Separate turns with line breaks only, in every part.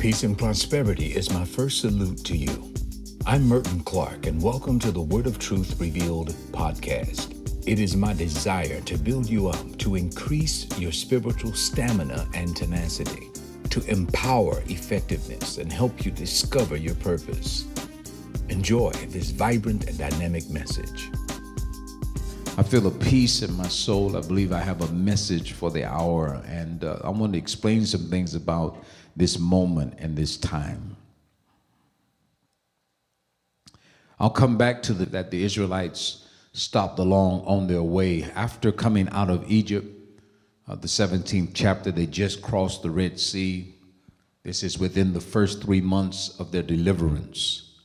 Peace and prosperity is my first salute to you. I'm Merton Clark, and welcome to the Word of Truth Revealed podcast. It is my desire to build you up, to increase your spiritual stamina and tenacity, to empower effectiveness, and help you discover your purpose. Enjoy this vibrant and dynamic message.
I feel a peace in my soul. I believe I have a message for the hour, and uh, I want to explain some things about this moment and this time. I'll come back to the, that the Israelites stopped along on their way after coming out of Egypt. Uh, the 17th chapter, they just crossed the Red Sea. This is within the first three months of their deliverance,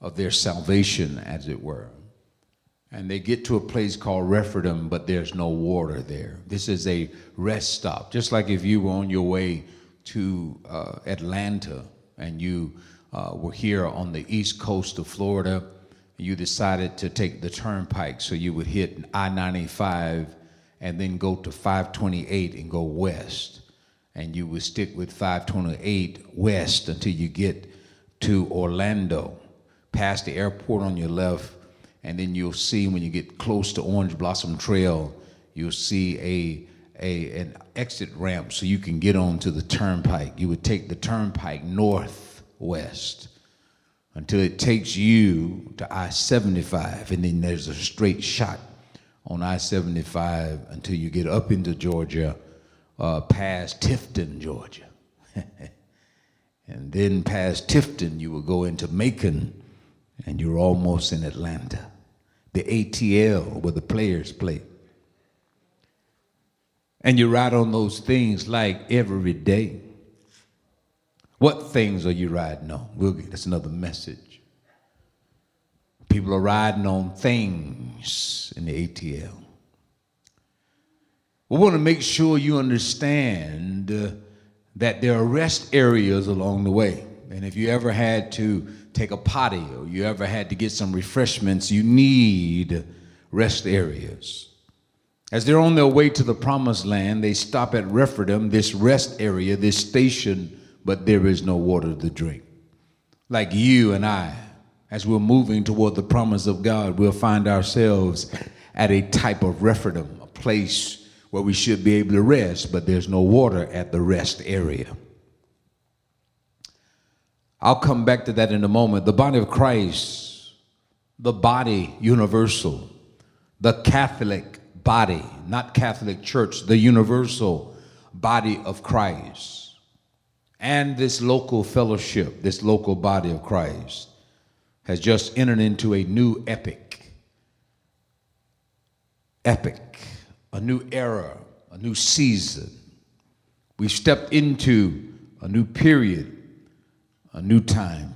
of their salvation, as it were. And they get to a place called Rephidim, but there's no water there. This is a rest stop, just like if you were on your way to uh, Atlanta and you uh, were here on the east coast of Florida, you decided to take the turnpike so you would hit I 95 and then go to 528 and go west. And you would stick with 528 west until you get to Orlando, past the airport on your left. And then you'll see when you get close to Orange Blossom Trail, you'll see a a, an exit ramp so you can get onto the turnpike. You would take the turnpike northwest until it takes you to I 75, and then there's a straight shot on I 75 until you get up into Georgia, uh, past Tifton, Georgia. and then past Tifton, you will go into Macon, and you're almost in Atlanta. The ATL, where the players play. And you ride on those things like every day. What things are you riding on? We'll get that's another message. People are riding on things in the ATL. We want to make sure you understand uh, that there are rest areas along the way. And if you ever had to take a potty or you ever had to get some refreshments, you need rest areas. As they're on their way to the promised land, they stop at Rephidim, this rest area, this station, but there is no water to drink. Like you and I, as we're moving toward the promise of God, we'll find ourselves at a type of Rephidim, a place where we should be able to rest, but there's no water at the rest area. I'll come back to that in a moment. The body of Christ, the body universal, the Catholic body, not Catholic Church, the universal body of Christ. And this local fellowship, this local body of Christ, has just entered into a new epic. Epic, a new era, a new season. We've stepped into a new period, a new time.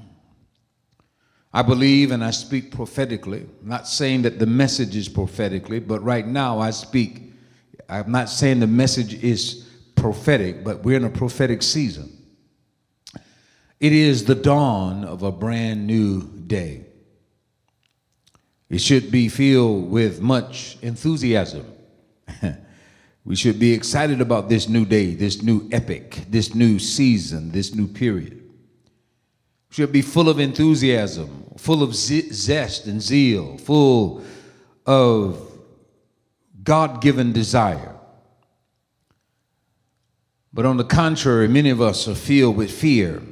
I believe and I speak prophetically. I'm not saying that the message is prophetically, but right now I speak. I'm not saying the message is prophetic, but we're in a prophetic season. It is the dawn of a brand new day. It should be filled with much enthusiasm. we should be excited about this new day, this new epic, this new season, this new period should be full of enthusiasm, full of zest and zeal, full of God given desire. But on the contrary, many of us are filled with fear.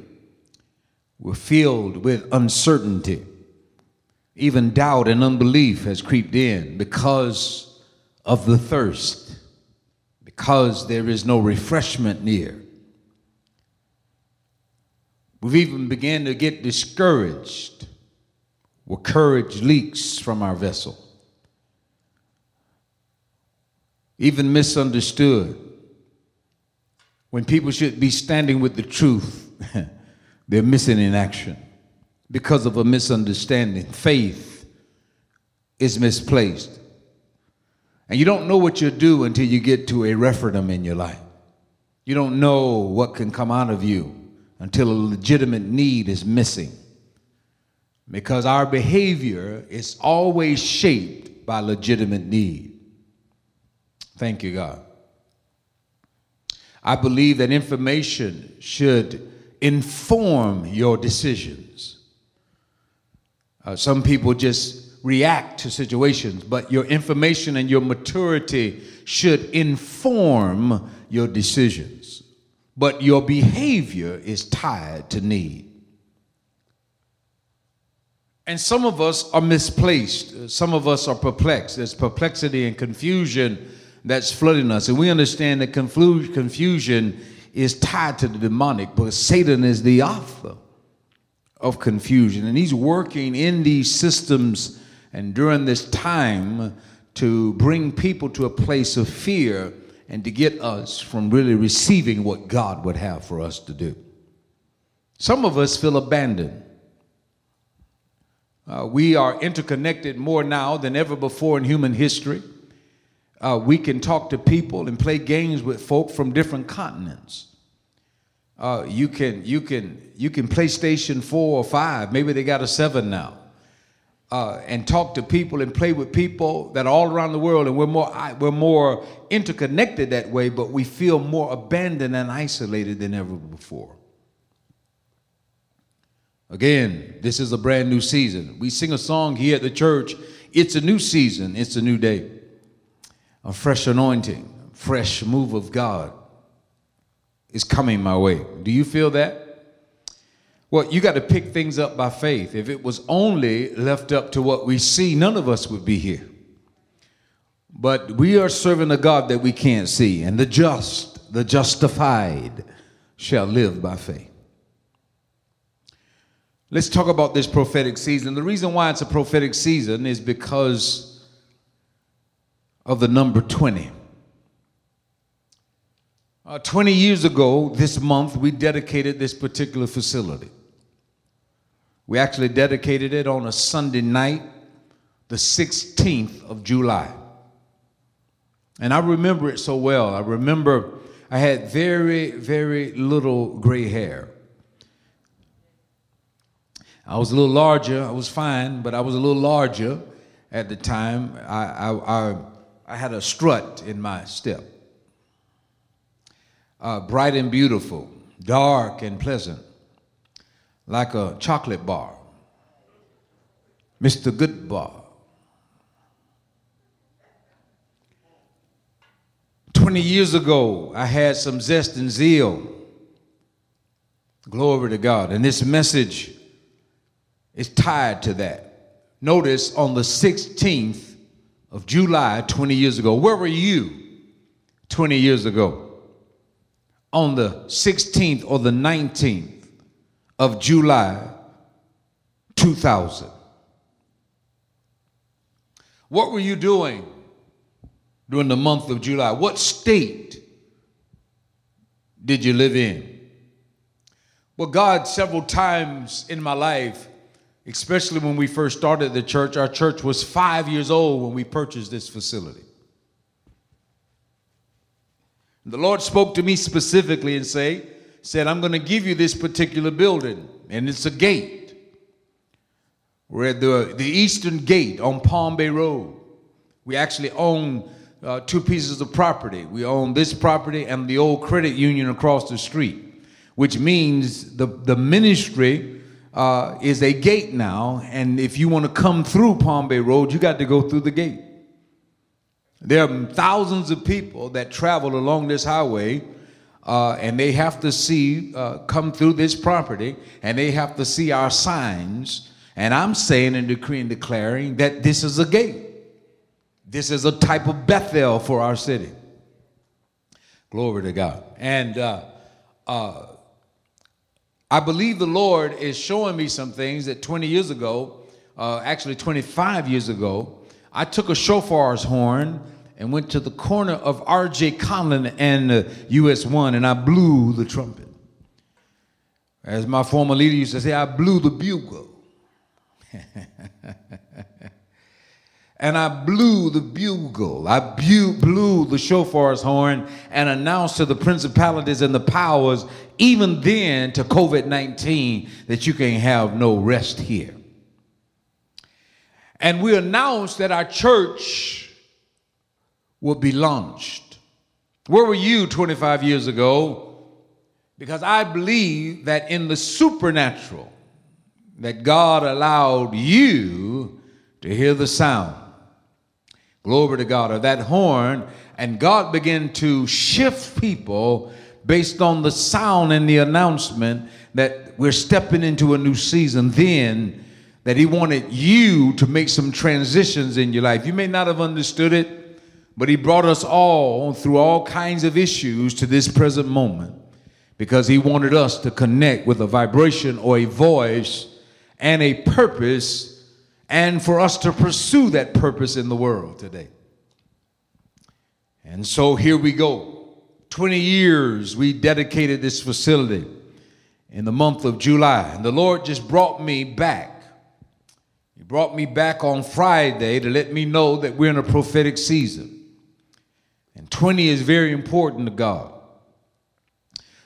We're filled with uncertainty. Even doubt and unbelief has creeped in because of the thirst, because there is no refreshment near. We've even began to get discouraged where courage leaks from our vessel. Even misunderstood. When people should be standing with the truth, they're missing in action because of a misunderstanding. Faith is misplaced. And you don't know what you'll do until you get to a Rephidim in your life. You don't know what can come out of you until a legitimate need is missing. Because our behavior is always shaped by legitimate need. Thank you, God. I believe that information should inform your decisions. Uh, some people just react to situations, but your information and your maturity should inform your decisions. But your behavior is tied to need. And some of us are misplaced. Some of us are perplexed. There's perplexity and confusion that's flooding us. And we understand that confusion is tied to the demonic, but Satan is the author of confusion. And he's working in these systems and during this time to bring people to a place of fear and to get us from really receiving what God would have for us to do. Some of us feel abandoned. Uh, we are interconnected more now than ever before in human history. Uh, we can talk to people and play games with folk from different continents. Uh, you can you can you can PlayStation four or five. Maybe they got a seven now, uh, and talk to people and play with people that are all around the world. And we're more we're more interconnected that way, but we feel more abandoned and isolated than ever before. Again, this is a brand new season. We sing a song here at the church. It's a new season. It's a new day. A fresh anointing, fresh move of God is coming my way. Do you feel that? Well, you got to pick things up by faith. If it was only left up to what we see, none of us would be here. But we are serving a God that we can't see, and the just, the justified, shall live by faith. Let's talk about this prophetic season. The reason why it's a prophetic season is because of the number 20. Uh, 20 years ago, this month, we dedicated this particular facility. We actually dedicated it on a Sunday night, the 16th of July. And I remember it so well. I remember I had very, very little gray hair. I was a little larger. I was fine, but I was a little larger at the time. I, I, I, I had a strut in my step uh, bright and beautiful, dark and pleasant, like a chocolate bar. Mr. Goodbar. 20 years ago, I had some zest and zeal. Glory to God. And this message is tied to that. Notice on the 16th of July, 20 years ago, where were you 20 years ago? on the 16th or the 19th of July 2000. What were you doing during the month of July? What state did you live in? Well, God, several times in my life, especially when we first started the church, our church was five years old when we purchased this facility. The Lord spoke to me specifically and say, said, I'm going to give you this particular building, and it's a gate. We're at the, the eastern gate on Palm Bay Road. We actually own uh, two pieces of property. We own this property and the old credit union across the street, which means the, the ministry uh, is a gate now. And if you want to come through Palm Bay Road, you got to go through the gate. There are thousands of people that travel along this highway uh, and they have to see, uh, come through this property, and they have to see our signs. And I'm saying and decreeing, declaring that this is a gate. This is a type of Bethel for our city. Glory to God. And uh, uh I believe the Lord is showing me some things that 20 years ago, uh, actually 25 years ago, I took a shofar's horn and went to the corner of R.J. Conlan and uh, US 1 and I blew the trumpet. As my former leader used to say, I blew the bugle. and I blew the bugle. I bu- blew the shofar's horn and announced to the principalities and the powers, even then to COVID 19, that you can have no rest here. And we announced that our church would be launched. Where were you 25 years ago Because I believe that in the supernatural, that God allowed you to hear the sound. Glory to God, of that horn, and God began to shift people based on the sound and the announcement that we're stepping into a new season. Then that He wanted you to make some transitions in your life. You may not have understood it, but He brought us all through all kinds of issues to this present moment because He wanted us to connect with a vibration or a voice and a purpose, and for us to pursue that purpose in the world today. And so here we go. 20 years we dedicated this facility in the month of July. And the Lord just brought me back he brought me back on Friday to let me know that we're in a prophetic season. And 20 is very important to God.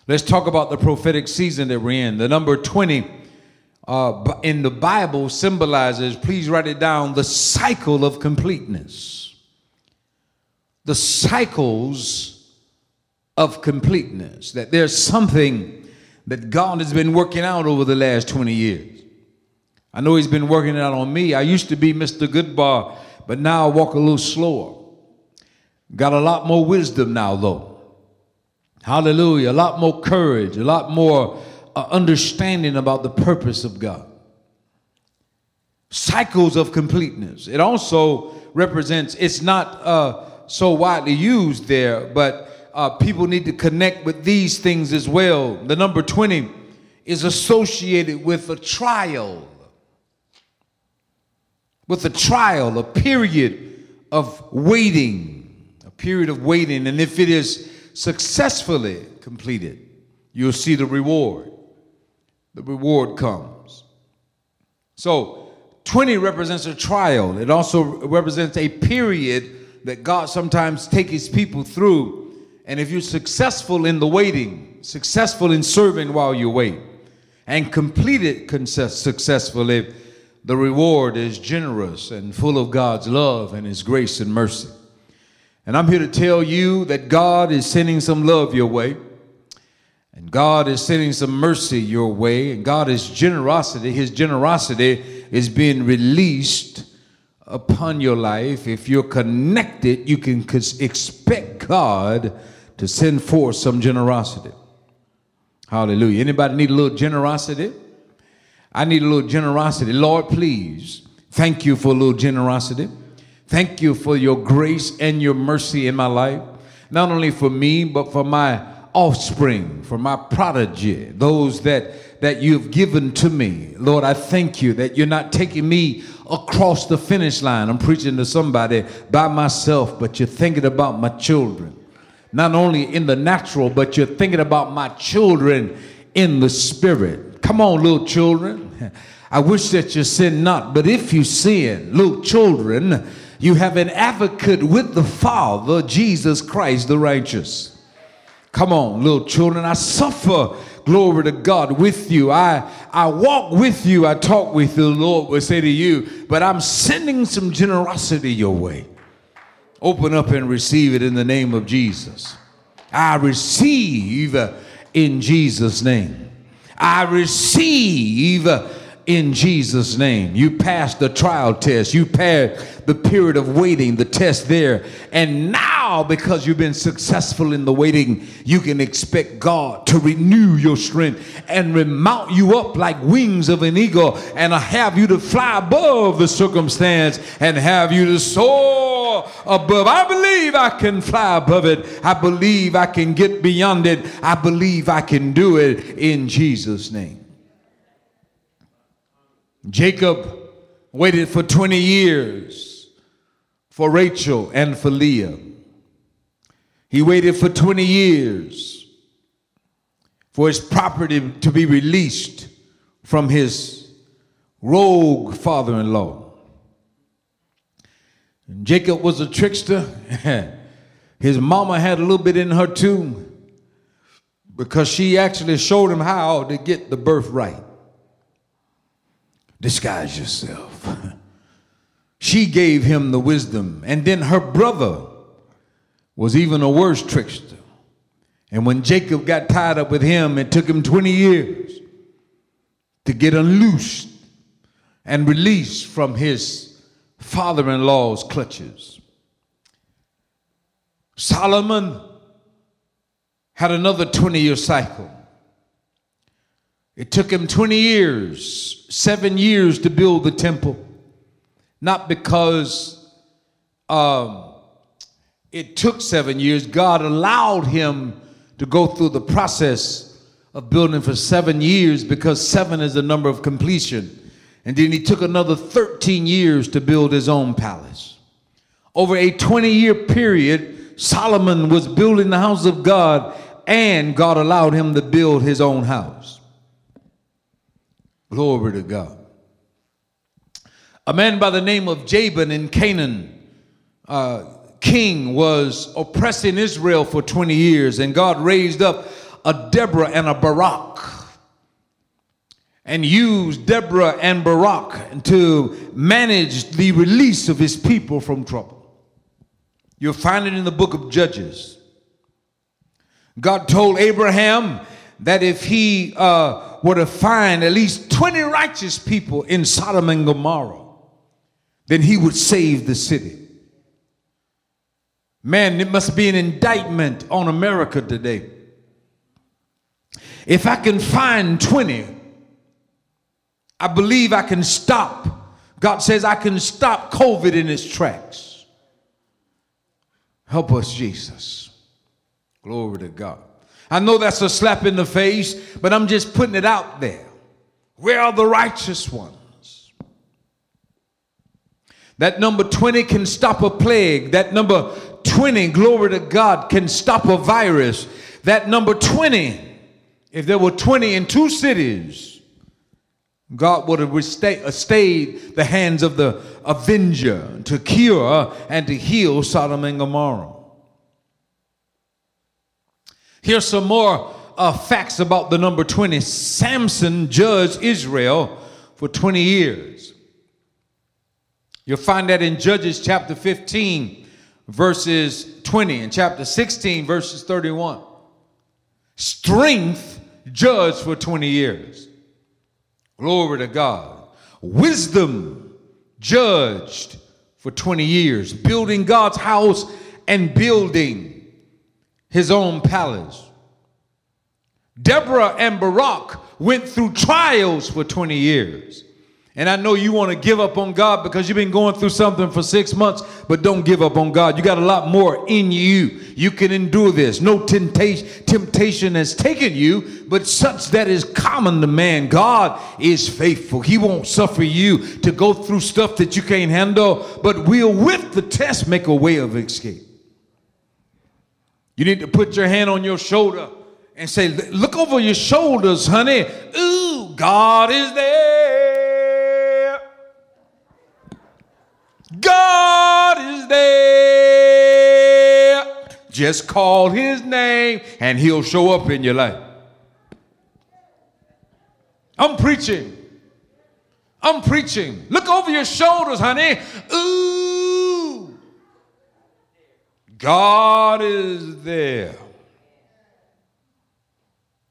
Let's talk about the prophetic season that we're in. The number 20 uh, in the Bible symbolizes, please write it down, the cycle of completeness. The cycles of completeness. That there's something that God has been working out over the last 20 years. I know he's been working it out on me. I used to be Mr. Goodbar, but now I walk a little slower. Got a lot more wisdom now, though. Hallelujah. A lot more courage, a lot more uh, understanding about the purpose of God. Cycles of completeness. It also represents, it's not uh, so widely used there, but uh, people need to connect with these things as well. The number 20 is associated with a trial with a trial, a period of waiting, period of waiting. And if it is successfully completed, you'll see the reward. The reward comes. So, 20 represents a trial. It also represents a period that God sometimes takes his people through. And if you're successful in the waiting, successful in serving while you wait, and complete it successfully, the reward is generous and full of God's love and His grace and mercy. And I'm here to tell you that God is sending some love your way, and God is sending some mercy your way, and God is generosity. His generosity is being released upon your life. If you're connected, you can expect God to send forth some generosity. Hallelujah. Anybody need a little generosity? I need a little generosity. Lord, please, thank you for a little generosity. Thank you for your grace and your mercy in my life, not only for me, but for my offspring, for my prodigy, those that, that you've given to me. Lord, I thank you that you're not taking me across the finish line. I'm preaching to somebody by myself, but you're thinking about my children. Not only in the natural, but you're thinking about my children in the spirit. Come on, little children. I wish that you sin not, but if you sin, little children, you have an advocate with the Father, Jesus Christ the righteous. Come on, little children. I suffer, glory to God, with you. I, I walk with you. I talk with you, the Lord will say to you, but I'm sending some generosity your way. Open up and receive it in the name of Jesus. I receive in Jesus' name. I receive in Jesus' name. You passed the trial test. You passed the period of waiting, the test there. And now, because you've been successful in the waiting, you can expect God to renew your strength and remount you up like wings of an eagle and have you to fly above the circumstance and have you to soar above. I believe I can fly above it. I believe I can get beyond it. I believe I can do it in Jesus' name. Jacob waited for 20 years for Rachel and for Leah. He waited for 20 years for his property to be released from his rogue father in law. Jacob was a trickster. his mama had a little bit in her too because she actually showed him how to get the birthright disguise yourself. she gave him the wisdom. And then her brother was even a worse trickster. And when Jacob got tied up with him, it took him 20 years to get unloosed and released from his father in law's clutches. Solomon had another 20 year cycle. It took him 20 years, seven years to build the temple. Not because um, it took seven years, God allowed him to go through the process of building for seven years because seven is the number of completion. And then he took another 13 years to build his own palace. Over a 20 year period, Solomon was building the house of God, and God allowed him to build his own house. Glory to God. A man by the name of Jabin in Canaan, uh, king, was oppressing Israel for 20 years, and God raised up a Deborah and a Barak and used Deborah and Barak to manage the release of his people from trouble. You'll find it in the book of Judges. God told Abraham that if he uh, were to find at least 20 righteous people in Sodom and Gomorrah, then he would save the city. Man, it must be an indictment on America today. If I can find 20, I believe I can stop. God says I can stop COVID in its tracks. Help us, Jesus. Glory to God. I know that's a slap in the face, but I'm just putting it out there. Where are the righteous ones? That number 20 can stop a plague. That number 20, glory to God, can stop a virus. That number 20, if there were 20 in two cities, God would have uh, stayed the hands of the avenger to cure and to heal Sodom and Gomorrah. Here's some more uh, facts about the number 20. Samson judged Israel for 20 years. You'll find that in Judges chapter 15, verses 20, and chapter 16, verses 31. Strength judged for 20 years. Glory to God. Wisdom judged for 20 years, building God's house and building his own palace. Deborah and Barak went through trials for 20 years. And I know you want to give up on God because you've been going through something for six months, but don't give up on God. You got a lot more in you. You can endure this. No temptation, temptation has taken you, but such that is common to man. God is faithful. He won't suffer you to go through stuff that you can't handle, but will, with the test, make a way of escape. You need to put your hand on your shoulder and say, Look over your shoulders, honey. Ooh, God is there. God is there. Just call his name and he'll show up in your life. I'm preaching. I'm preaching. Look over your shoulders, honey. Ooh. God is there.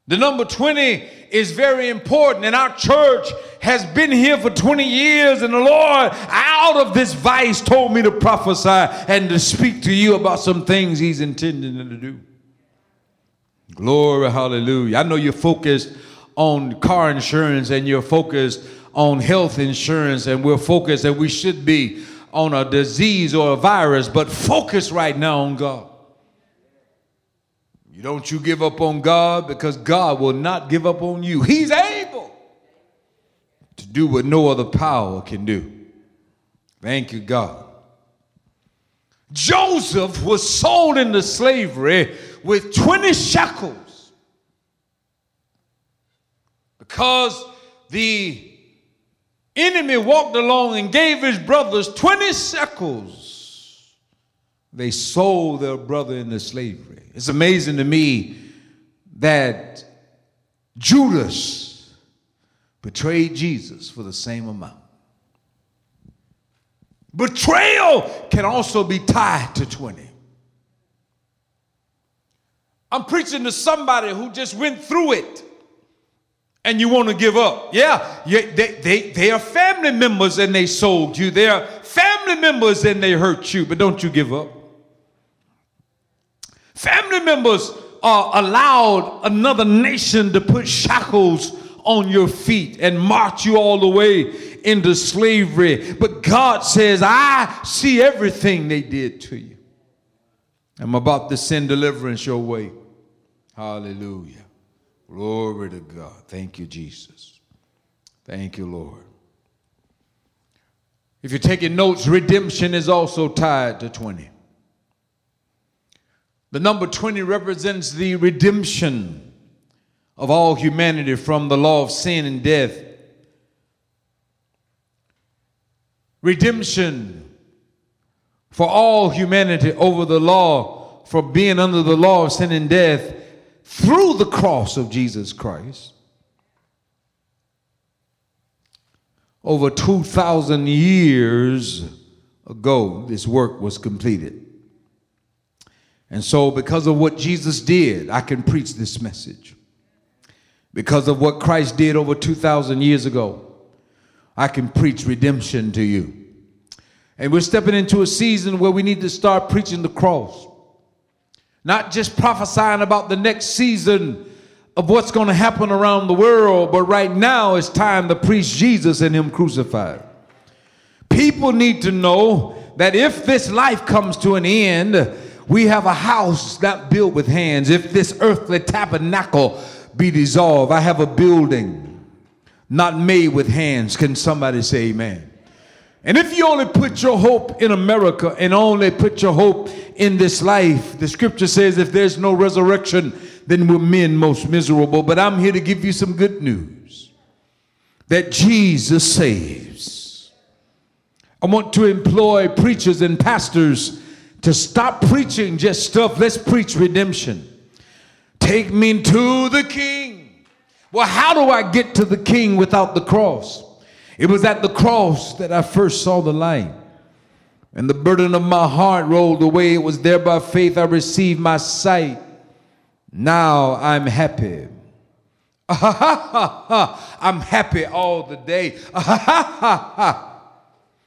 The number 20 is very important, and our church has been here for 20 years, and the Lord, out of this vice, told me to prophesy and to speak to you about some things He's intending to do. Glory, hallelujah. I know you're focused on car insurance and you're focused on health insurance, and we're focused, and we should be on a disease or a virus, but focus right now on God. You don't you give up on God because God will not give up on you. He's able to do what no other power can do. Thank you, God. Joseph was sold into slavery with 20 shekels because the enemy walked along and gave his brothers 20 shekels. They sold their brother into slavery. It's amazing to me that Judas betrayed Jesus for the same amount. Betrayal can also be tied to 20. I'm preaching to somebody who just went through it and you want to give up. Yeah, they, they, they are family members and they sold you. They are family members and they hurt you, but don't you give up. Family members are allowed another nation to put shackles on your feet and march you all the way into slavery. But God says, I see everything they did to you. I'm about to send deliverance your way. Hallelujah. Glory to God. Thank you, Jesus. Thank you, Lord. If you're taking notes, redemption is also tied to 20. The number 20 represents the redemption of all humanity from the law of sin and death. Redemption for all humanity over the law, for being under the law of sin and death through the cross of Jesus Christ. Over 2,000 years ago, this work was completed. And so, because of what Jesus did, I can preach this message. Because of what Christ did over 2,000 years ago, I can preach redemption to you. And we're stepping into a season where we need to start preaching the cross. Not just prophesying about the next season of what's going to happen around the world, but right now it's time to preach Jesus and Him crucified. People need to know that if this life comes to an end, we have a house not built with hands. If this earthly tabernacle be dissolved, I have a building not made with hands. Can somebody say amen? And if you only put your hope in America and only put your hope in this life, the scripture says if there's no resurrection, then we're men most miserable. But I'm here to give you some good news that Jesus saves. I want to employ preachers and pastors to stop preaching just stuff. Let's preach redemption. Take me to the king. Well, how do I get to the king without the cross? It was at the cross that I first saw the light. And the burden of my heart rolled away. It was there by faith I received my sight. Now I'm happy. I'm happy all the day.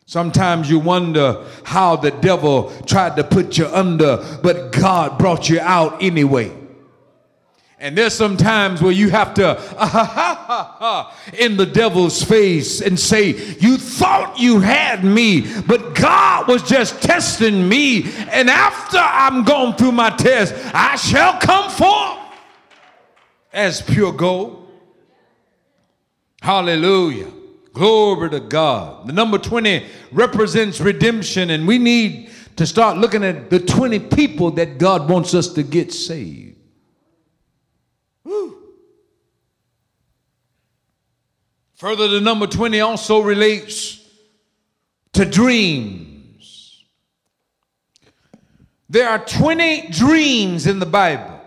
Sometimes you wonder how the devil tried to put you under, but God brought you out anyway. And there's some times where you have to in the devil's face and say, You thought you had me, but God was just testing me. And after I'm gone through my test, I shall come forth as pure gold. Hallelujah. Glory to God. The number 20 represents redemption, and we need to start looking at the 20 people that God wants us to get saved. Further, the number 20 also relates to dreams. There are 20 dreams in the Bible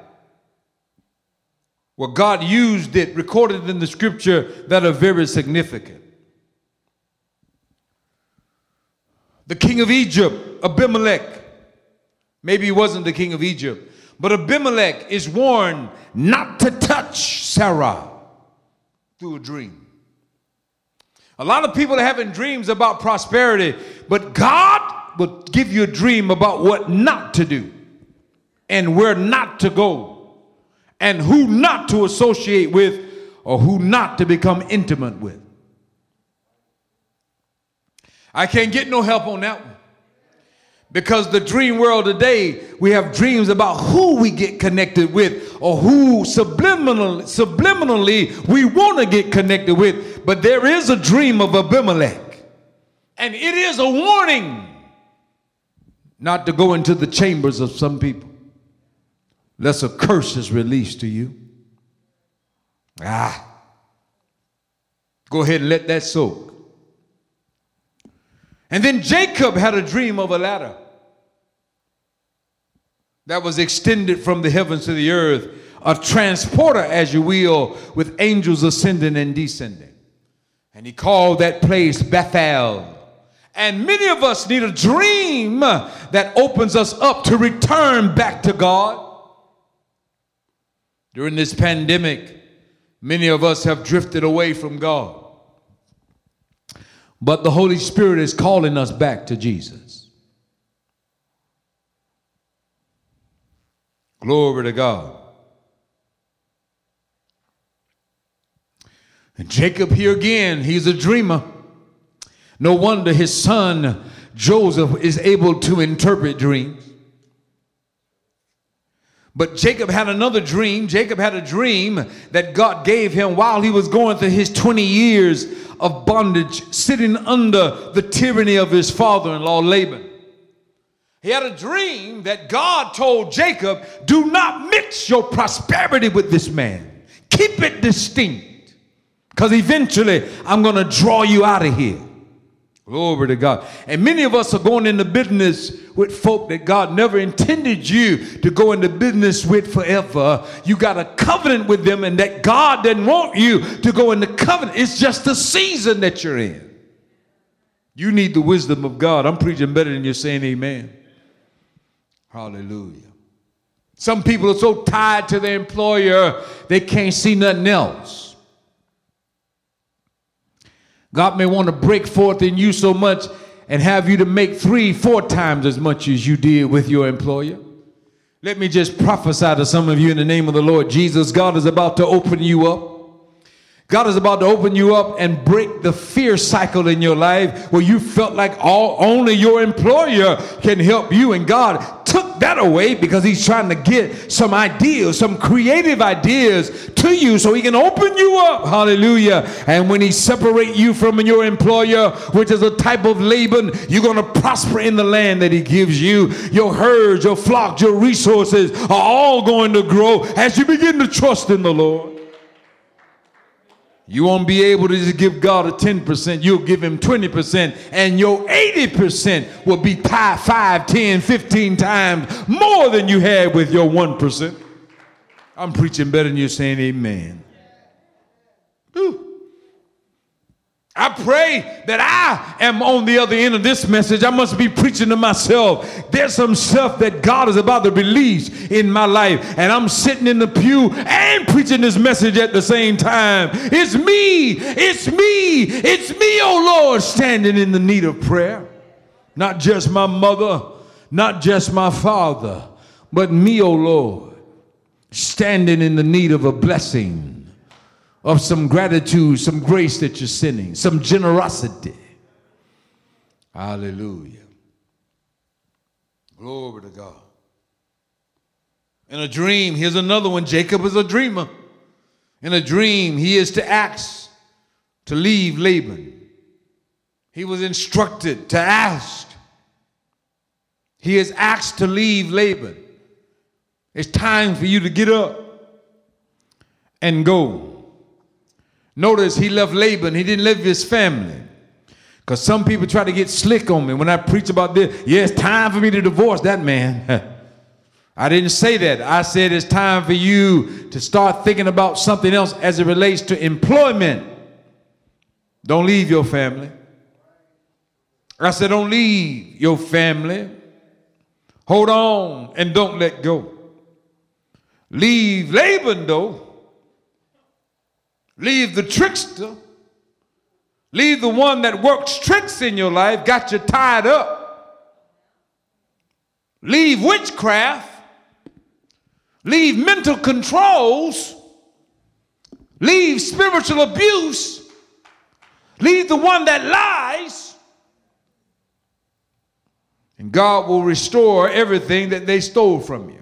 where God used it, recorded in the scripture, that are very significant. The king of Egypt, Abimelech, maybe he wasn't the king of Egypt, but Abimelech is warned not to touch Sarah through a dream. A lot of people are having dreams about prosperity, but God will give you a dream about what not to do and where not to go and who not to associate with or who not to become intimate with. I can't get no help on that one. Because the dream world today, we have dreams about who we get connected with or who subliminally, subliminally we want to get connected with. But there is a dream of Abimelech. And it is a warning not to go into the chambers of some people. Lest a curse is released to you. Ah. Go ahead and let that soak. And then Jacob had a dream of a ladder that was extended from the heavens to the earth, a transporter, as you will, with angels ascending and descending. And he called that place Bethel. And many of us need a dream that opens us up to return back to God. During this pandemic, many of us have drifted away from God. But the Holy Spirit is calling us back to Jesus. Glory to God. And Jacob here again, he's a dreamer. No wonder his son Joseph is able to interpret dreams. But Jacob had another dream. Jacob had a dream that God gave him while he was going through his 20 years of bondage, sitting under the tyranny of his father in law, Laban. He had a dream that God told Jacob, Do not mix your prosperity with this man, keep it distinct, because eventually I'm going to draw you out of here. Glory to God. And many of us are going into business with folk that God never intended you to go into business with forever. You got a covenant with them, and that God didn't want you to go into covenant. It's just the season that you're in. You need the wisdom of God. I'm preaching better than you're saying amen. Hallelujah. Some people are so tied to their employer, they can't see nothing else. God may want to break forth in you so much and have you to make three, four times as much as you did with your employer. Let me just prophesy to some of you in the name of the Lord Jesus. God is about to open you up. God is about to open you up and break the fear cycle in your life where you felt like all only your employer can help you and God took that away because he's trying to get some ideas, some creative ideas to you so he can open you up. Hallelujah. And when he separate you from your employer, which is a type of Laban, you're going to prosper in the land that he gives you. Your herds, your flocks, your resources are all going to grow as you begin to trust in the Lord. You won't be able to just give God a 10%. You'll give him 20%, and your 80% will be 5, 10, 15 times more than you had with your 1%. I'm preaching better than you're saying amen. I pray that I am on the other end of this message. I must be preaching to myself. There's some stuff that God is about to release in my life, and I'm sitting in the pew and preaching this message at the same time. It's me, it's me, it's me, oh Lord, standing in the need of prayer. Not just my mother, not just my father, but me, oh Lord, standing in the need of a blessing of some gratitude, some grace that you're sending, some generosity. Hallelujah. Glory to God. In a dream, here's another one. Jacob is a dreamer. In a dream, he is to ask to leave Laban. He was instructed to ask. He is asked to leave Laban. It's time for you to get up and go. Notice he left Laban, he didn't leave his family. Because some people try to get slick on me when I preach about this. Yeah, it's time for me to divorce that man. I didn't say that. I said it's time for you to start thinking about something else as it relates to employment. Don't leave your family. I said, don't leave your family. Hold on and don't let go. Leave Laban, though. Leave the trickster. Leave the one that works tricks in your life, got you tied up. Leave witchcraft. Leave mental controls. Leave spiritual abuse. Leave the one that lies. And God will restore everything that they stole from you.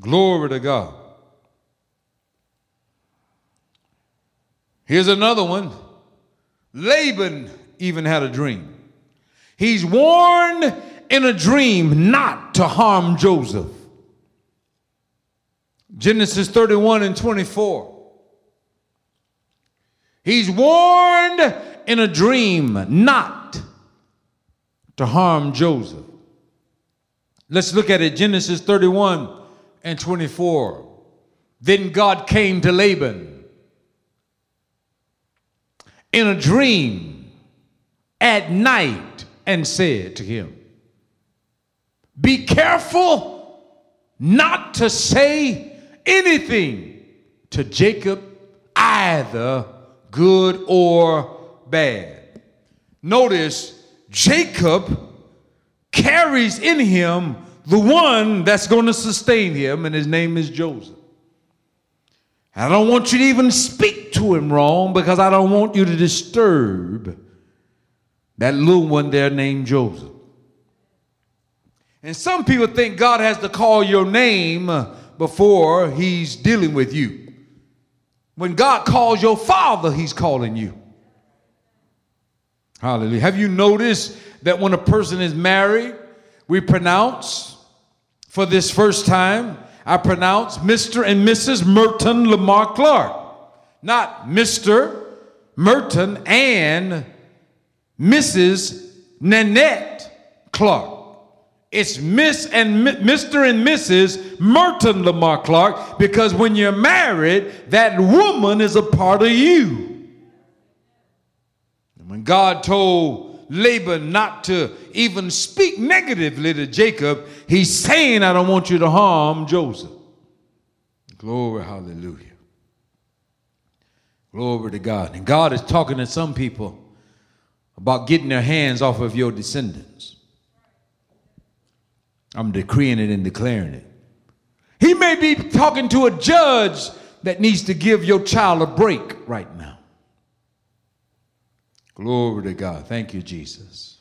Glory to God. Here's another one. Laban even had a dream. He's warned in a dream not to harm Joseph. Genesis 31 and 24. He's warned in a dream not to harm Joseph. Let's look at it. Genesis 31 and 24. Then God came to Laban in a dream at night and said to him, Be careful not to say anything to Jacob, either good or bad. Notice Jacob carries in him the one that's going to sustain him, and his name is Joseph. I don't want you to even speak to him wrong because I don't want you to disturb that little one there named Joseph. And some people think God has to call your name before he's dealing with you. When God calls your father, he's calling you. Hallelujah. Have you noticed that when a person is married, we pronounce for this first time, I pronounce Mr. and Mrs. Merton Lamar Clark, not Mr. Merton and Mrs. Nanette Clark. It's Miss and M- Mr. and Mrs. Merton Lamar Clark because when you're married, that woman is a part of you. And when God told Laban not to even speak negatively to Jacob, he's saying, I don't want you to harm Joseph. Glory, hallelujah. Glory to God. And God is talking to some people about getting their hands off of your descendants. I'm decreeing it and declaring it. He may be talking to a judge that needs to give your child a break right now. Glory to God. Thank you, Jesus.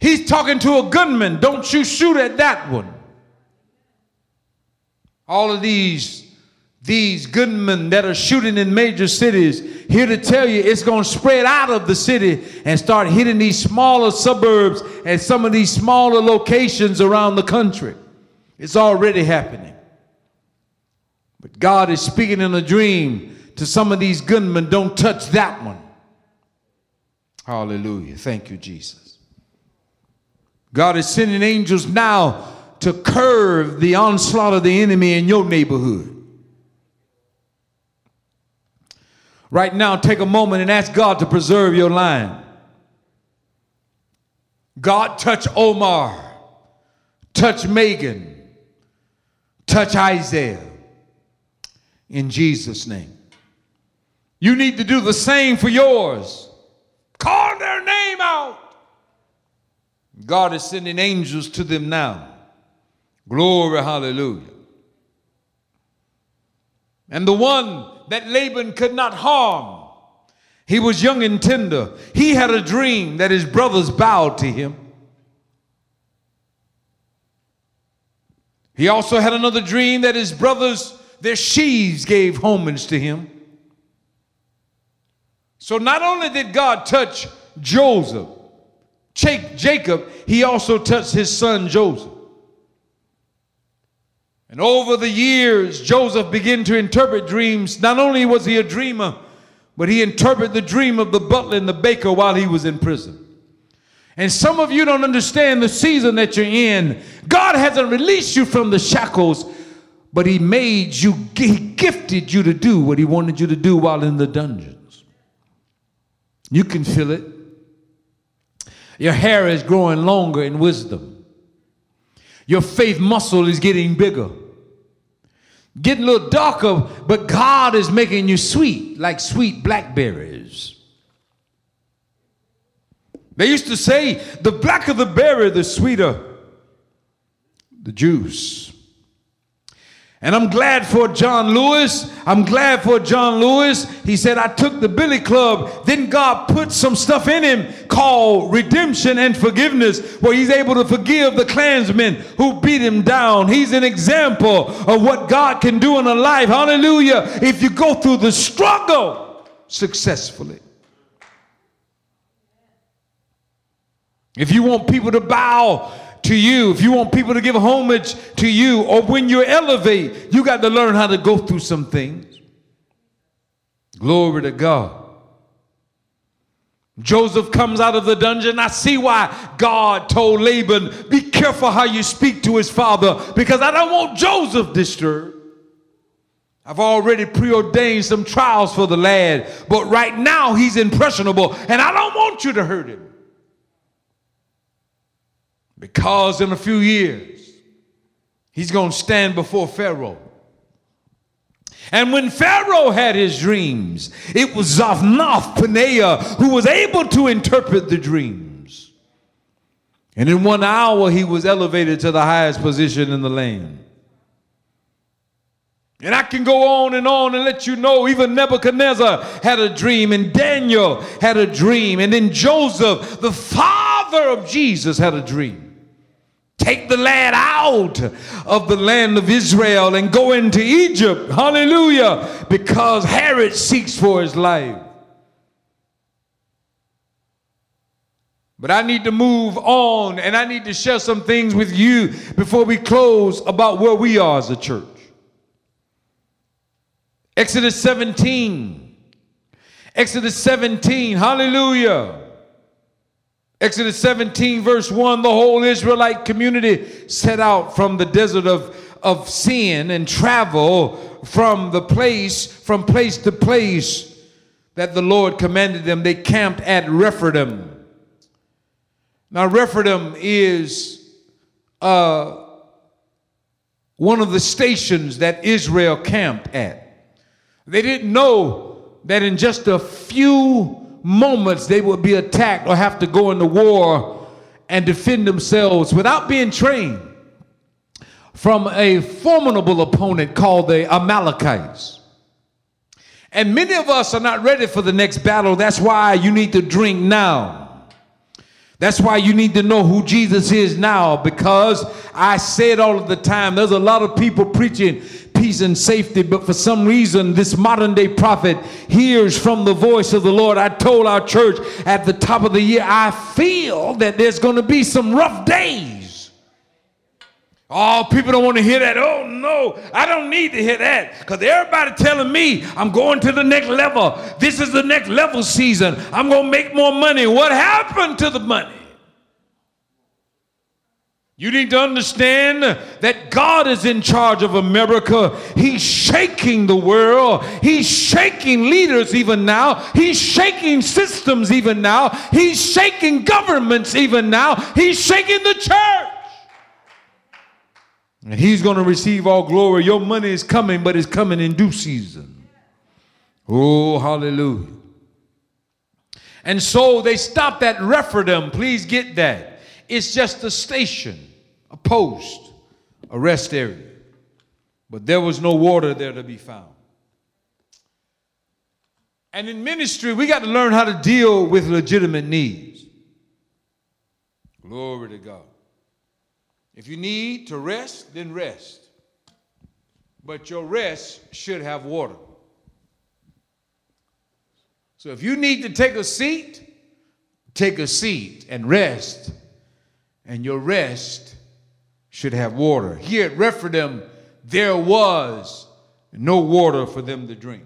He's talking to a gunman. Don't you shoot at that one. All of these these gunmen that are shooting in major cities here to tell you it's going to spread out of the city and start hitting these smaller suburbs and some of these smaller locations around the country. It's already happening. But God is speaking in a dream to some of these gunmen don't touch that one. Hallelujah. Thank you, Jesus. God is sending angels now to curb the onslaught of the enemy in your neighborhood. Right now, take a moment and ask God to preserve your line. God, touch Omar, touch Megan, touch Isaiah in Jesus' name. You need to do the same for yours. Call their name out. God is sending angels to them now. Glory, hallelujah. And the one that Laban could not harm. He was young and tender. He had a dream that his brothers bowed to him. He also had another dream that his brothers, their sheaves, gave homage to him. So not only did God touch Joseph, Jacob, he also touched his son Joseph. And over the years, Joseph began to interpret dreams. Not only was he a dreamer, but he interpreted the dream of the butler and the baker while he was in prison. And some of you don't understand the season that you're in. God hasn't released you from the shackles, but he made you, he gifted you to do what he wanted you to do while in the dungeons. You can feel it. Your hair is growing longer in wisdom. Your faith muscle is getting bigger getting a little darker, but God is making you sweet, like sweet blackberries. They used to say, the blacker the berry, the sweeter the juice. And I'm glad for John Lewis. I'm glad for John Lewis. He said, I took the Billy Club. Then God put some stuff in him called redemption and forgiveness, where he's able to forgive the Klansmen who beat him down. He's an example of what God can do in a life. Hallelujah. If you go through the struggle successfully. If you want people to bow to you, if you want people to give homage to you, or when you elevate, you got to learn how to go through some things. Glory to God. Joseph comes out of the dungeon. I see why God told Laban, Be careful how you speak to his father, because I don't want Joseph disturbed. I've already preordained some trials for the lad, but right now he's impressionable, and I don't want you to hurt him. Because in a few years, he's going to stand before Pharaoh. And when Pharaoh had his dreams, it was Zaphnath Paneah who was able to interpret the dreams. And in one hour, he was elevated to the highest position in the land. And I can go on and on and let you know even Nebuchadnezzar had a dream, and Daniel had a dream, and then Joseph, the father of Jesus, had a dream. Take the lad out of the land of Israel and go into Egypt. Hallelujah. Because Herod seeks for his life. But I need to move on and I need to share some things with you before we close about where we are as a church. Exodus 17. Exodus 17. Hallelujah. Exodus 17, verse 1 the whole Israelite community set out from the desert of, of sin and travel from the place, from place to place that the Lord commanded them. They camped at Rephidim. Now, Rephidim is uh, one of the stations that Israel camped at. They didn't know that in just a few moments they would be attacked or have to go into war and defend themselves without being trained from a formidable opponent called the Amalekites. And many of us are not ready for the next battle. That's why you need to drink now. That's why you need to know who Jesus is now because I say it all of the time. There's a lot of people preaching peace and safety, but for some reason, this modern day prophet hears from the voice of the Lord. I told our church at the top of the year, I feel that there's going to be some rough days. Oh, people don't want to hear that. Oh, no, I don't need to hear that because everybody telling me I'm going to the next level. This is the next level season. I'm going to make more money. What happened to the money? You need to understand that God is in charge of America. He's shaking the world. He's shaking leaders even now. He's shaking systems even now. He's shaking governments even now. He's shaking the church. And he's going to receive all glory. Your money is coming, but it's coming in due season. Oh, hallelujah. And so they stopped at Rephidim. Please get that. It's just a station, a post, a rest area. But there was no water there to be found. And in ministry, we got to learn how to deal with legitimate needs. Glory to God. If you need to rest, then rest. But your rest should have water. So if you need to take a seat, take a seat and rest and your rest should have water. Here at Rephidim, there was no water for them to drink.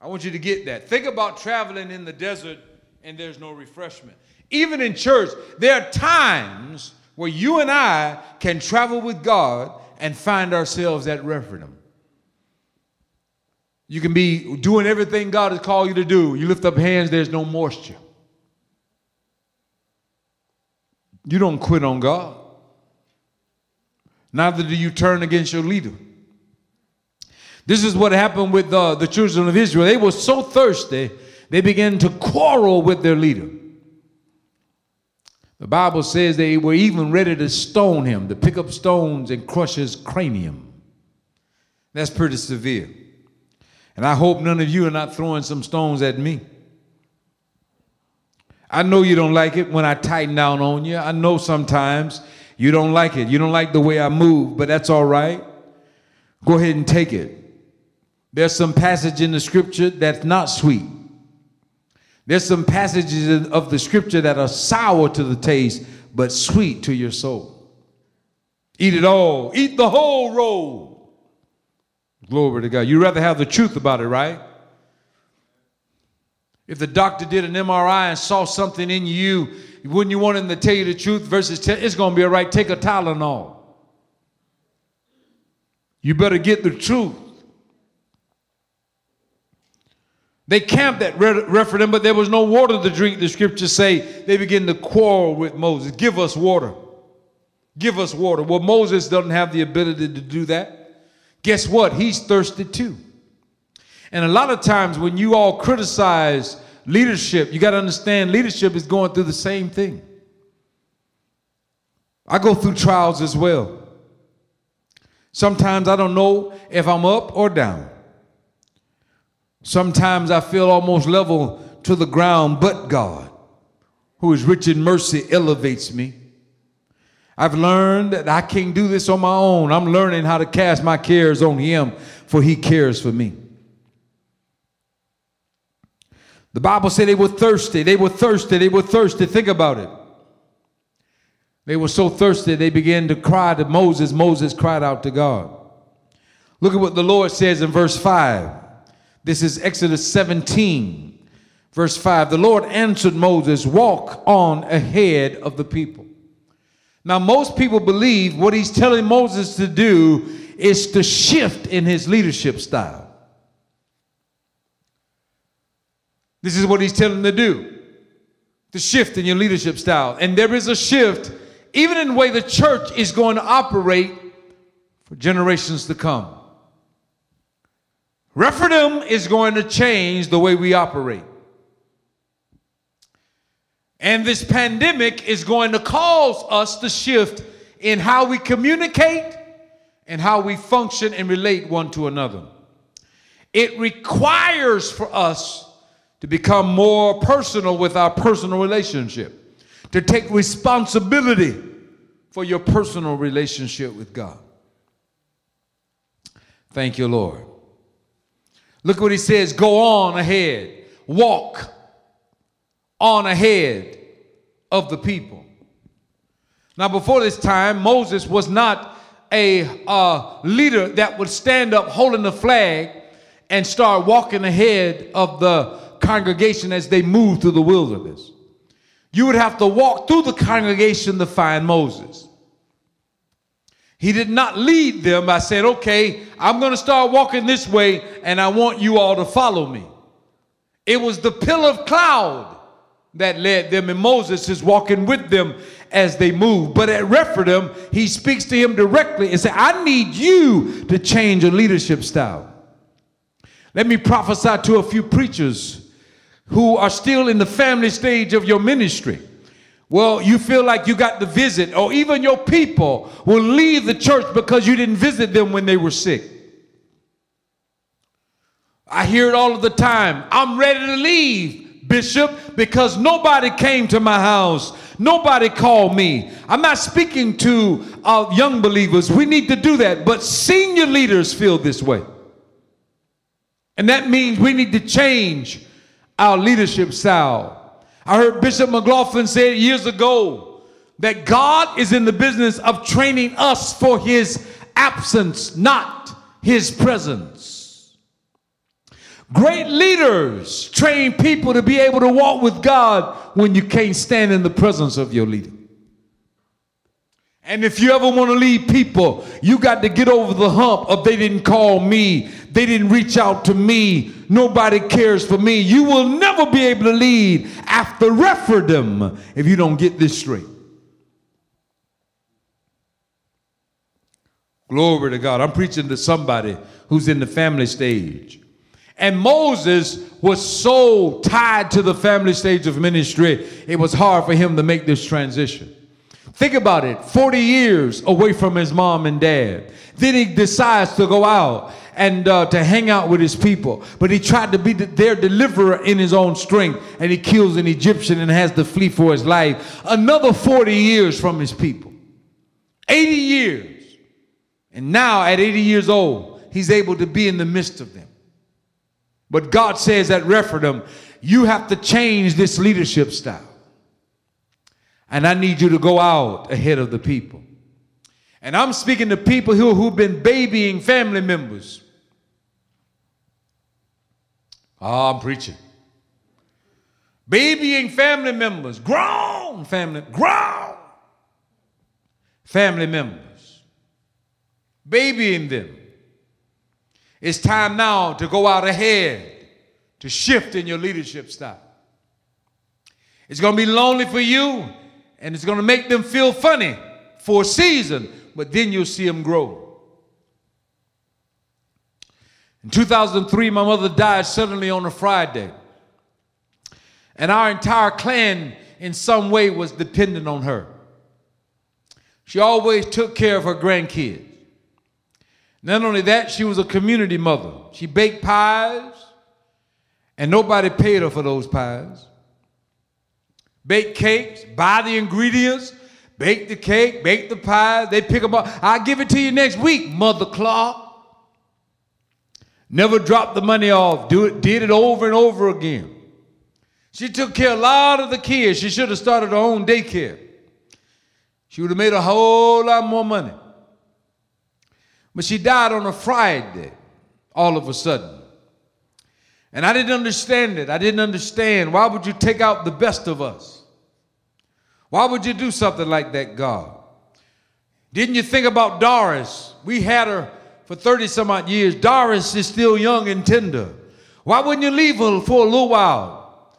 I want you to get that. Think about traveling in the desert and there's no refreshment. Even in church, there are times where you and I can travel with God and find ourselves at Rephidim. You can be doing everything God has called you to do. You lift up hands, there's no moisture. You don't quit on God. Neither do you turn against your leader. This is what happened with uh, the children of Israel. They were so thirsty, they began to quarrel with their leader. The Bible says they were even ready to stone him, to pick up stones and crush his cranium. That's pretty severe. And I hope none of you are not throwing some stones at me. I know you don't like it when I tighten down on you. I know sometimes you don't like it. You don't like the way I move, but that's all right. Go ahead and take it. There's some passage in the scripture that's not sweet. There's some passages of the scripture that are sour to the taste, but sweet to your soul. Eat it all. Eat the whole roll. Glory to God. You'd rather have the truth about it, right? If the doctor did an MRI and saw something in you, wouldn't you want him to tell you the truth versus tell, it's going to be all right, take a Tylenol. You better get the truth. They camped at Rephidim, but there was no water to drink. The scriptures say they begin to quarrel with Moses. Give us water. Give us water. Well, Moses doesn't have the ability to do that. Guess what? He's thirsty too. And a lot of times when you all criticize leadership, you got to understand leadership is going through the same thing. I go through trials as well. Sometimes I don't know if I'm up or down. Sometimes I feel almost level to the ground, but God, who is rich in mercy, elevates me. I've learned that I can't do this on my own. I'm learning how to cast my cares on Him, for He cares for me. The Bible said they were thirsty. They were thirsty. They were thirsty. Think about it. They were so thirsty they began to cry to Moses. Moses cried out to God. Look at what the Lord says in verse 5. This is Exodus 17, verse 5. The Lord answered Moses, Walk on ahead of the people. Now, most people believe what he's telling Moses to do is to shift in his leadership style. This is what he's telling them to do to shift in your leadership style. And there is a shift even in the way the church is going to operate for generations to come. Rephidim is going to change the way we operate. And this pandemic is going to cause us to shift in how we communicate and how we function and relate one to another. It requires for us to become more personal with our personal relationship to take responsibility for your personal relationship with God. Thank you, Lord. Look what he says go on ahead, walk on ahead of the people. Now, before this time, Moses was not a uh, leader that would stand up holding the flag and start walking ahead of the congregation as they moved through the wilderness you would have to walk through the congregation to find Moses. He did not lead them I said, okay, I'm going to start walking this way and I want you all to follow me. It was the pillar of cloud that led them, and Moses is walking with them as they move. But at Rephidim, he speaks to him directly and says, I need you to change your leadership style. Let me prophesy to a few preachers who are still in the family stage of your ministry. Well, you feel like you got to visit, or even your people will leave the church because you didn't visit them when they were sick. I hear it all of the time. I'm ready to leave, Bishop, because nobody came to my house. Nobody called me. I'm not speaking to uh, young believers. We need to do that. But senior leaders feel this way. And that means we need to change our leadership style. I heard Bishop McLaughlin say years ago that God is in the business of training us for his absence, not his presence. Great leaders train people to be able to walk with God when you can't stand in the presence of your leader. And if you ever want to lead people, you got to get over the hump of they didn't call me, they didn't reach out to me, nobody cares for me. You will never be able to lead after Rephidim if you don't get this straight. Glory to God. I'm preaching to somebody who's in the family stage. And Moses was so tied to the family stage of ministry, it was hard for him to make this transition. Think about it 40 years away from his mom and dad. Then he decides to go out and uh, to hang out with his people. But he tried to be their deliverer in his own strength, and he kills an Egyptian and has to flee for his life. Another 40 years from his people. 80 years. And now, at 80 years old, he's able to be in the midst of them. But God says at Rephidim, you have to change this leadership style. And I need you to go out ahead of the people. And I'm speaking to people who, who've been babying family members. Oh, I'm preaching. Babying family members, grown family, grown family members, babying them. It's time now to go out ahead to shift in your leadership style. It's going to be lonely for you, and it's going to make them feel funny for a season, but then you'll see them grow. In 2003, my mother died suddenly on a Friday, and our entire clan, in some way, was dependent on her. She always took care of her grandkids. Not only that, she was a community mother. She baked pies, and nobody paid her for those pies. Bake cakes, buy the ingredients, bake the cake, bake the pie. They pick them up. I'll give it to you next week, Mother Clark. Never dropped the money off. Do it, did it over and over again. She took care of a lot of the kids. She should have started her own daycare. She would have made a whole lot more money. But she died on a Friday, all of a sudden. And I didn't understand it. I didn't understand. Why would you take out the best of us? Why would you do something like that, God? Didn't you think about Doris? We had her for 30 some odd years. Doris is still young and tender. Why wouldn't you leave her for a little while?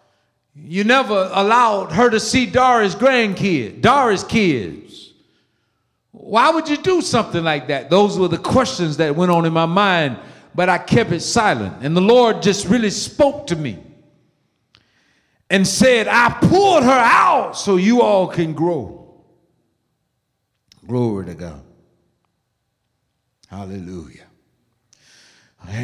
You never allowed her to see Doris' grandkids, Doris' kids. Why would you do something like that? Those were the questions that went on in my mind, but I kept it silent. And the Lord just really spoke to me and said, I pulled her out so you all can grow. Glory to God. Hallelujah.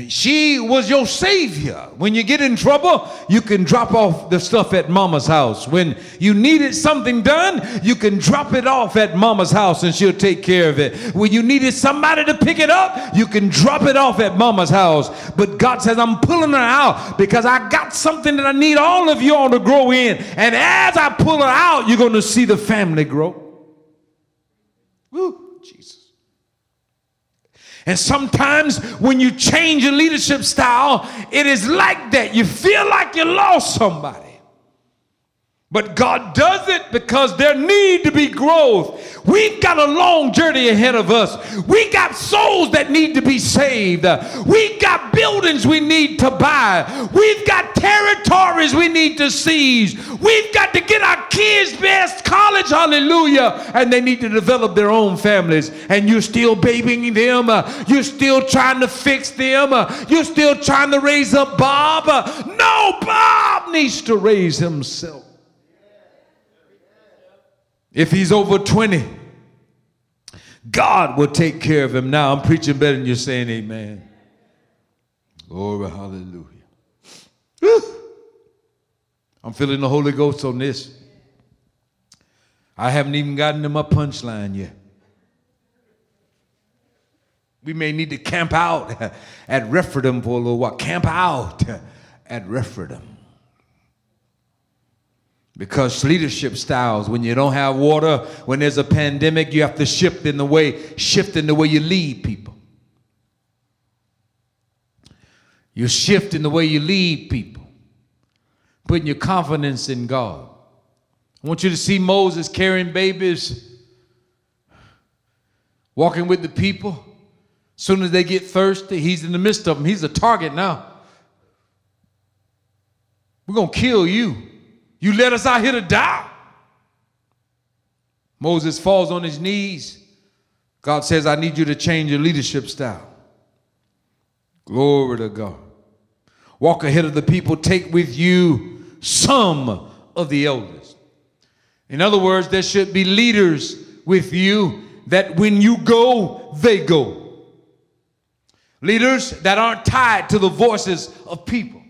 She was your savior. When you get in trouble, you can drop off the stuff at mama's house. When you needed something done, you can drop it off at mama's house and she'll take care of it. When you needed somebody to pick it up, you can drop it off at mama's house. But God says, I'm pulling her out because I got something that I need all of you all to grow in. And as I pull her out, you're going to see the family grow. Woo. And sometimes when you change your leadership style, it is like that. You feel like you lost somebody. But God does it because there need to be growth. We've got a long journey ahead of us. We got souls that need to be saved. We've got buildings we need to buy. We've got territories we need to seize. We've got to get our kids best college, hallelujah. And they need to develop their own families. And you're still babying them. You're still trying to fix them. You're still trying to raise up Bob. No, Bob needs to raise himself. If he's over 20, God will take care of him. Now I'm preaching better than you're saying amen. Glory, hallelujah. I'm feeling the Holy Ghost on this. I haven't even gotten to my punchline yet. We may need to camp out at Rephidim for a little while. Camp out at Rephidim. Because leadership styles, when you don't have water, when there's a pandemic, you have to shift in the way, shift in the way you lead people. You shift in the way you lead people, putting your confidence in God. I want you to see Moses carrying babies, walking with the people. As soon as they get thirsty, he's in the midst of them. He's a target now. We're going to kill you. You let us out here to die. Moses falls on his knees. God says, I need you to change your leadership style. Glory to God. Walk ahead of the people, take with you some of the elders. In other words, there should be leaders with you that when you go, they go. Leaders that aren't tied to the voices of people.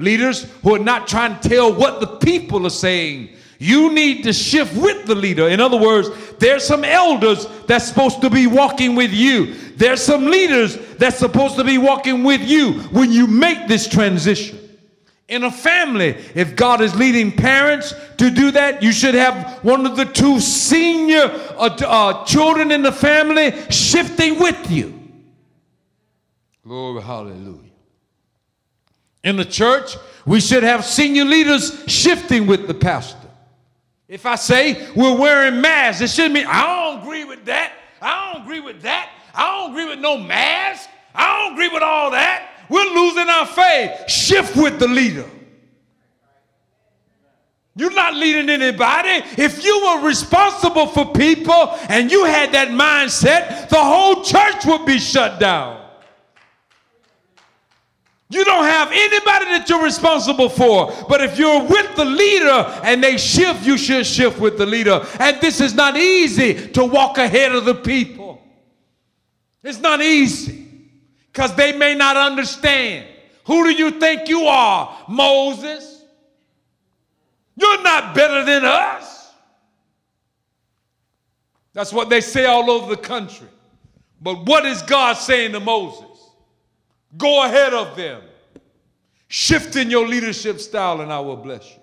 Leaders who are not trying to tell what the people are saying. You need to shift with the leader. In other words, there's some elders that's supposed to be walking with you. There's some leaders that's supposed to be walking with you when you make this transition. In a family, if God is leading parents to do that, you should have one of the two senior uh, uh, children in the family shifting with you. Glory, hallelujah. In the church, we should have senior leaders shifting with the pastor. If I say we're wearing masks, it shouldn't mean I don't agree with that. I don't agree with that. I don't agree with no mask. I don't agree with all that. We're losing our faith. Shift with the leader. You're not leading anybody. If you were responsible for people and you had that mindset, the whole church would be shut down. You don't have anybody that you're responsible for. But if you're with the leader and they shift, you should shift with the leader. And this is not easy to walk ahead of the people. It's not easy because they may not understand. Who do you think you are, Moses? You're not better than us. That's what they say all over the country. But what is God saying to Moses? Go ahead of them. Shift in your leadership style, and I will bless you.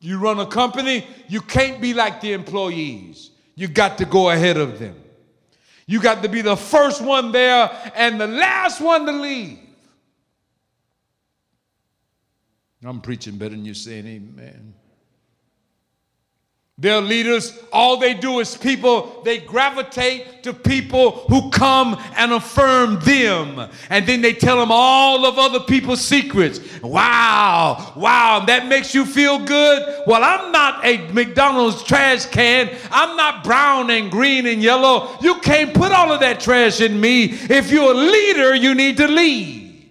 You run a company, you can't be like the employees. You got to go ahead of them. You got to be the first one there and the last one to leave. I'm preaching better than you saying amen. Their leaders, all they do is people, they gravitate to people who come and affirm them. And then they tell them all of other people's secrets. Wow, wow, that makes you feel good? Well, I'm not a McDonald's trash can. I'm not brown and green and yellow. You can't put all of that trash in me. If you're a leader, you need to lead.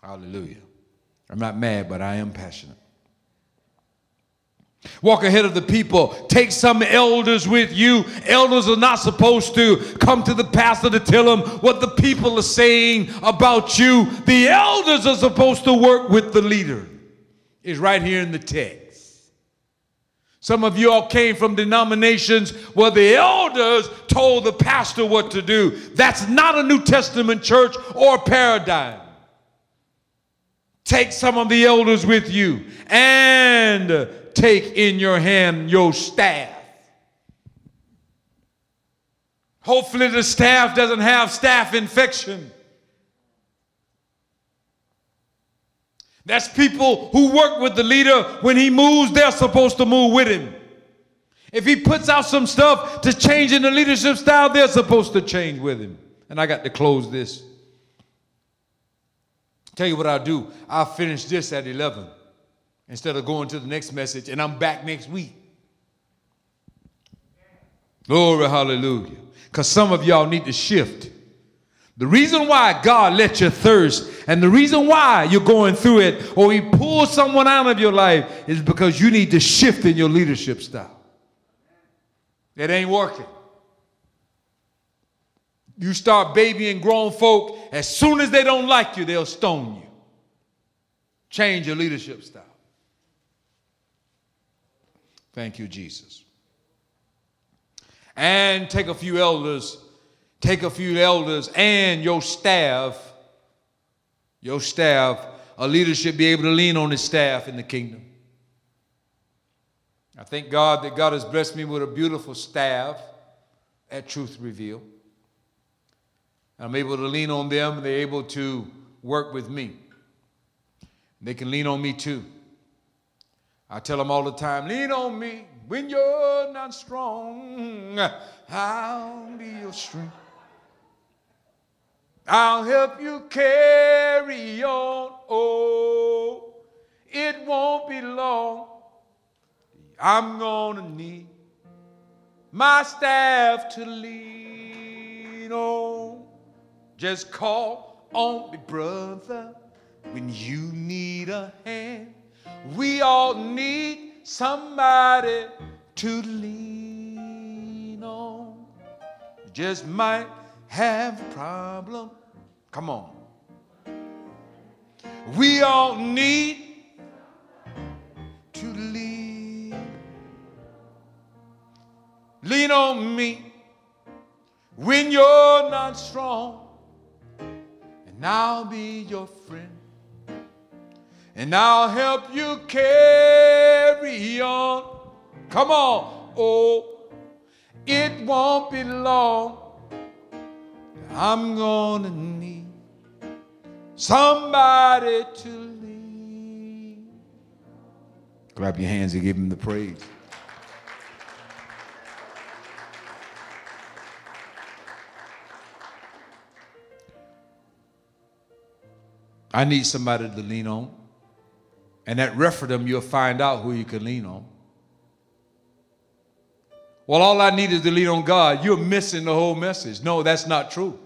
Hallelujah. I'm not mad, but I am passionate. Walk ahead of the people. Take some elders with you. Elders are not supposed to come to the pastor to tell him what the people are saying about you. The elders are supposed to work with the leader. Is right here in the text. Some of you all came from denominations where the elders told the pastor what to do. That's not a New Testament church or paradigm. Take some of the elders with you and take in your hand your staff. Hopefully, the staff doesn't have staff infection. That's people who work with the leader. When he moves, they're supposed to move with him. If he puts out some stuff to change in the leadership style, they're supposed to change with him. And I got to close this. Tell you what I'll do. I'll finish this at 11 instead of going to the next message, and I'm back next week. Glory, hallelujah. Because some of y'all need to shift. The reason why God let you thirst and the reason why you're going through it or He pulls someone out of your life is because you need to shift in your leadership style. It ain't working. You start babying grown folk, as soon as they don't like you, they'll stone you. Change your leadership style. Thank you, Jesus. And take a few elders, take a few elders and your staff, your staff, a leader should be able to lean on his staff in the kingdom. I thank God that God has blessed me with a beautiful staff at Truth Revealed. I'm able to lean on them, they're able to work with me. They can lean on me too. I tell them all the time, lean on me when you're not strong. I'll be your strength. I'll help you carry on. Oh, it won't be long. I'm gonna need my staff to lean on. Just call on me, brother, when you need a hand. We all need somebody to lean on. Just might have a problem. Come on. We all need to lean. Lean on me when you're not strong, and I'll be your friend and I'll help you carry on. Come on. Oh, it won't be long. I'm gonna need somebody to lead. Clap your hands and give him the praise. I need somebody to lean on. And at Rephidim, you'll find out who you can lean on. Well, all I need is to lean on God. You're missing the whole message. No, that's not true.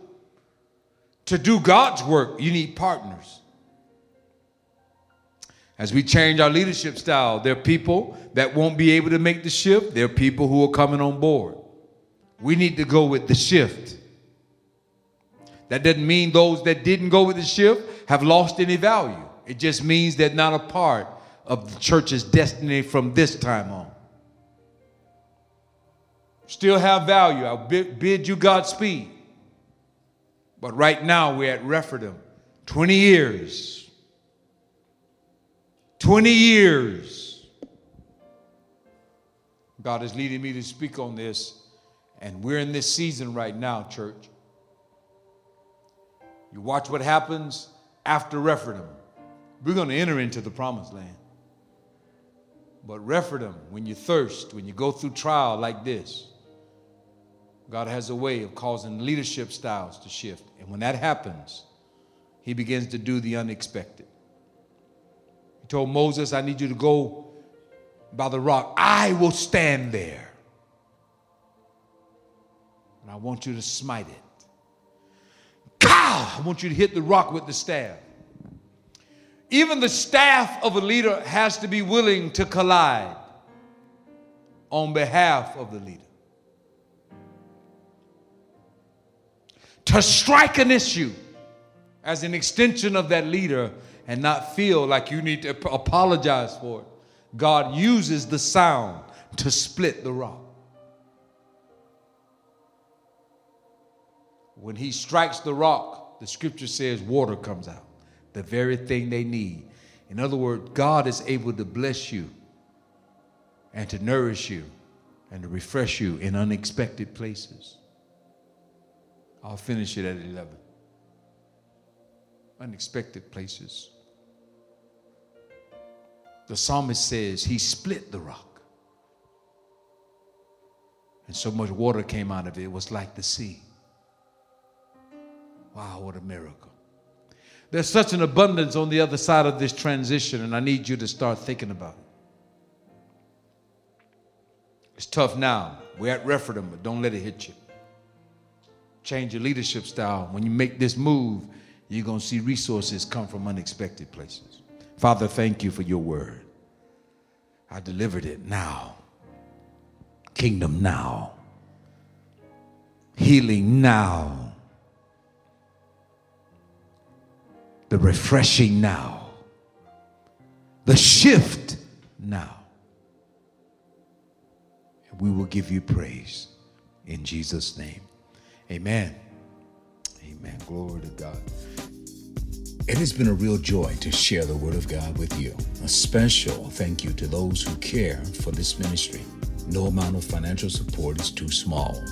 To do God's work, you need partners. As we change our leadership style, there are people that won't be able to make the shift. There are people who are coming on board. We need to go with the shift. That doesn't mean those that didn't go with the shift have lost any value. It just means they're not a part of the church's destiny from this time on. Still have value. I bid you Godspeed. But right now we're at Rephidim. 20 years. 20 years. God is leading me to speak on this. And we're in this season right now, church. You watch what happens after Rephidim. We're going to enter into the promised land. But Rephidim, when you thirst, when you go through trial like this, God has a way of causing leadership styles to shift. And when that happens, he begins to do the unexpected. He told Moses, I need you to go by the rock. I will stand there. And I want you to smite it. I want you to hit the rock with the staff. Even the staff of a leader has to be willing to collide on behalf of the leader. to strike an issue as an extension of that leader and not feel like you need to apologize for it. God uses the sound to split the rock. When he strikes the rock, the scripture says water comes out, the very thing they need. In other words, God is able to bless you and to nourish you and to refresh you in unexpected places. I'll finish it at 11. Unexpected places. The psalmist says he split the rock. And so much water came out of it, it was like the sea. Wow, what a miracle. There's such an abundance on the other side of this transition, and I need you to start thinking about it. It's tough now. We're at Rephidim, but don't let it hit you change your leadership style. When you make this move, you're going to see resources come from unexpected places. Father, thank you for your word. I delivered it now. Kingdom now. Healing now. The refreshing now. The shift now. And we will give you praise in Jesus' name. Amen. Amen. Glory to God.
It has been a real joy to share the Word of God with you. A special thank you to those who care for this ministry. No amount of financial support is too small.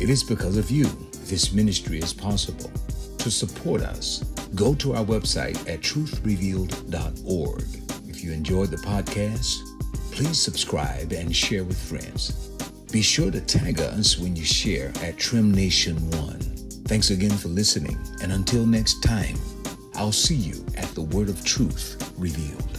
It is because of you this ministry is possible. To support us, go to our website at truthrevealed.org. If you enjoyed the podcast, please subscribe and share with friends. Be sure to tag us when you share at Trim Nation One. Thanks again for listening, and until next time, I'll see you at the Word of Truth revealed.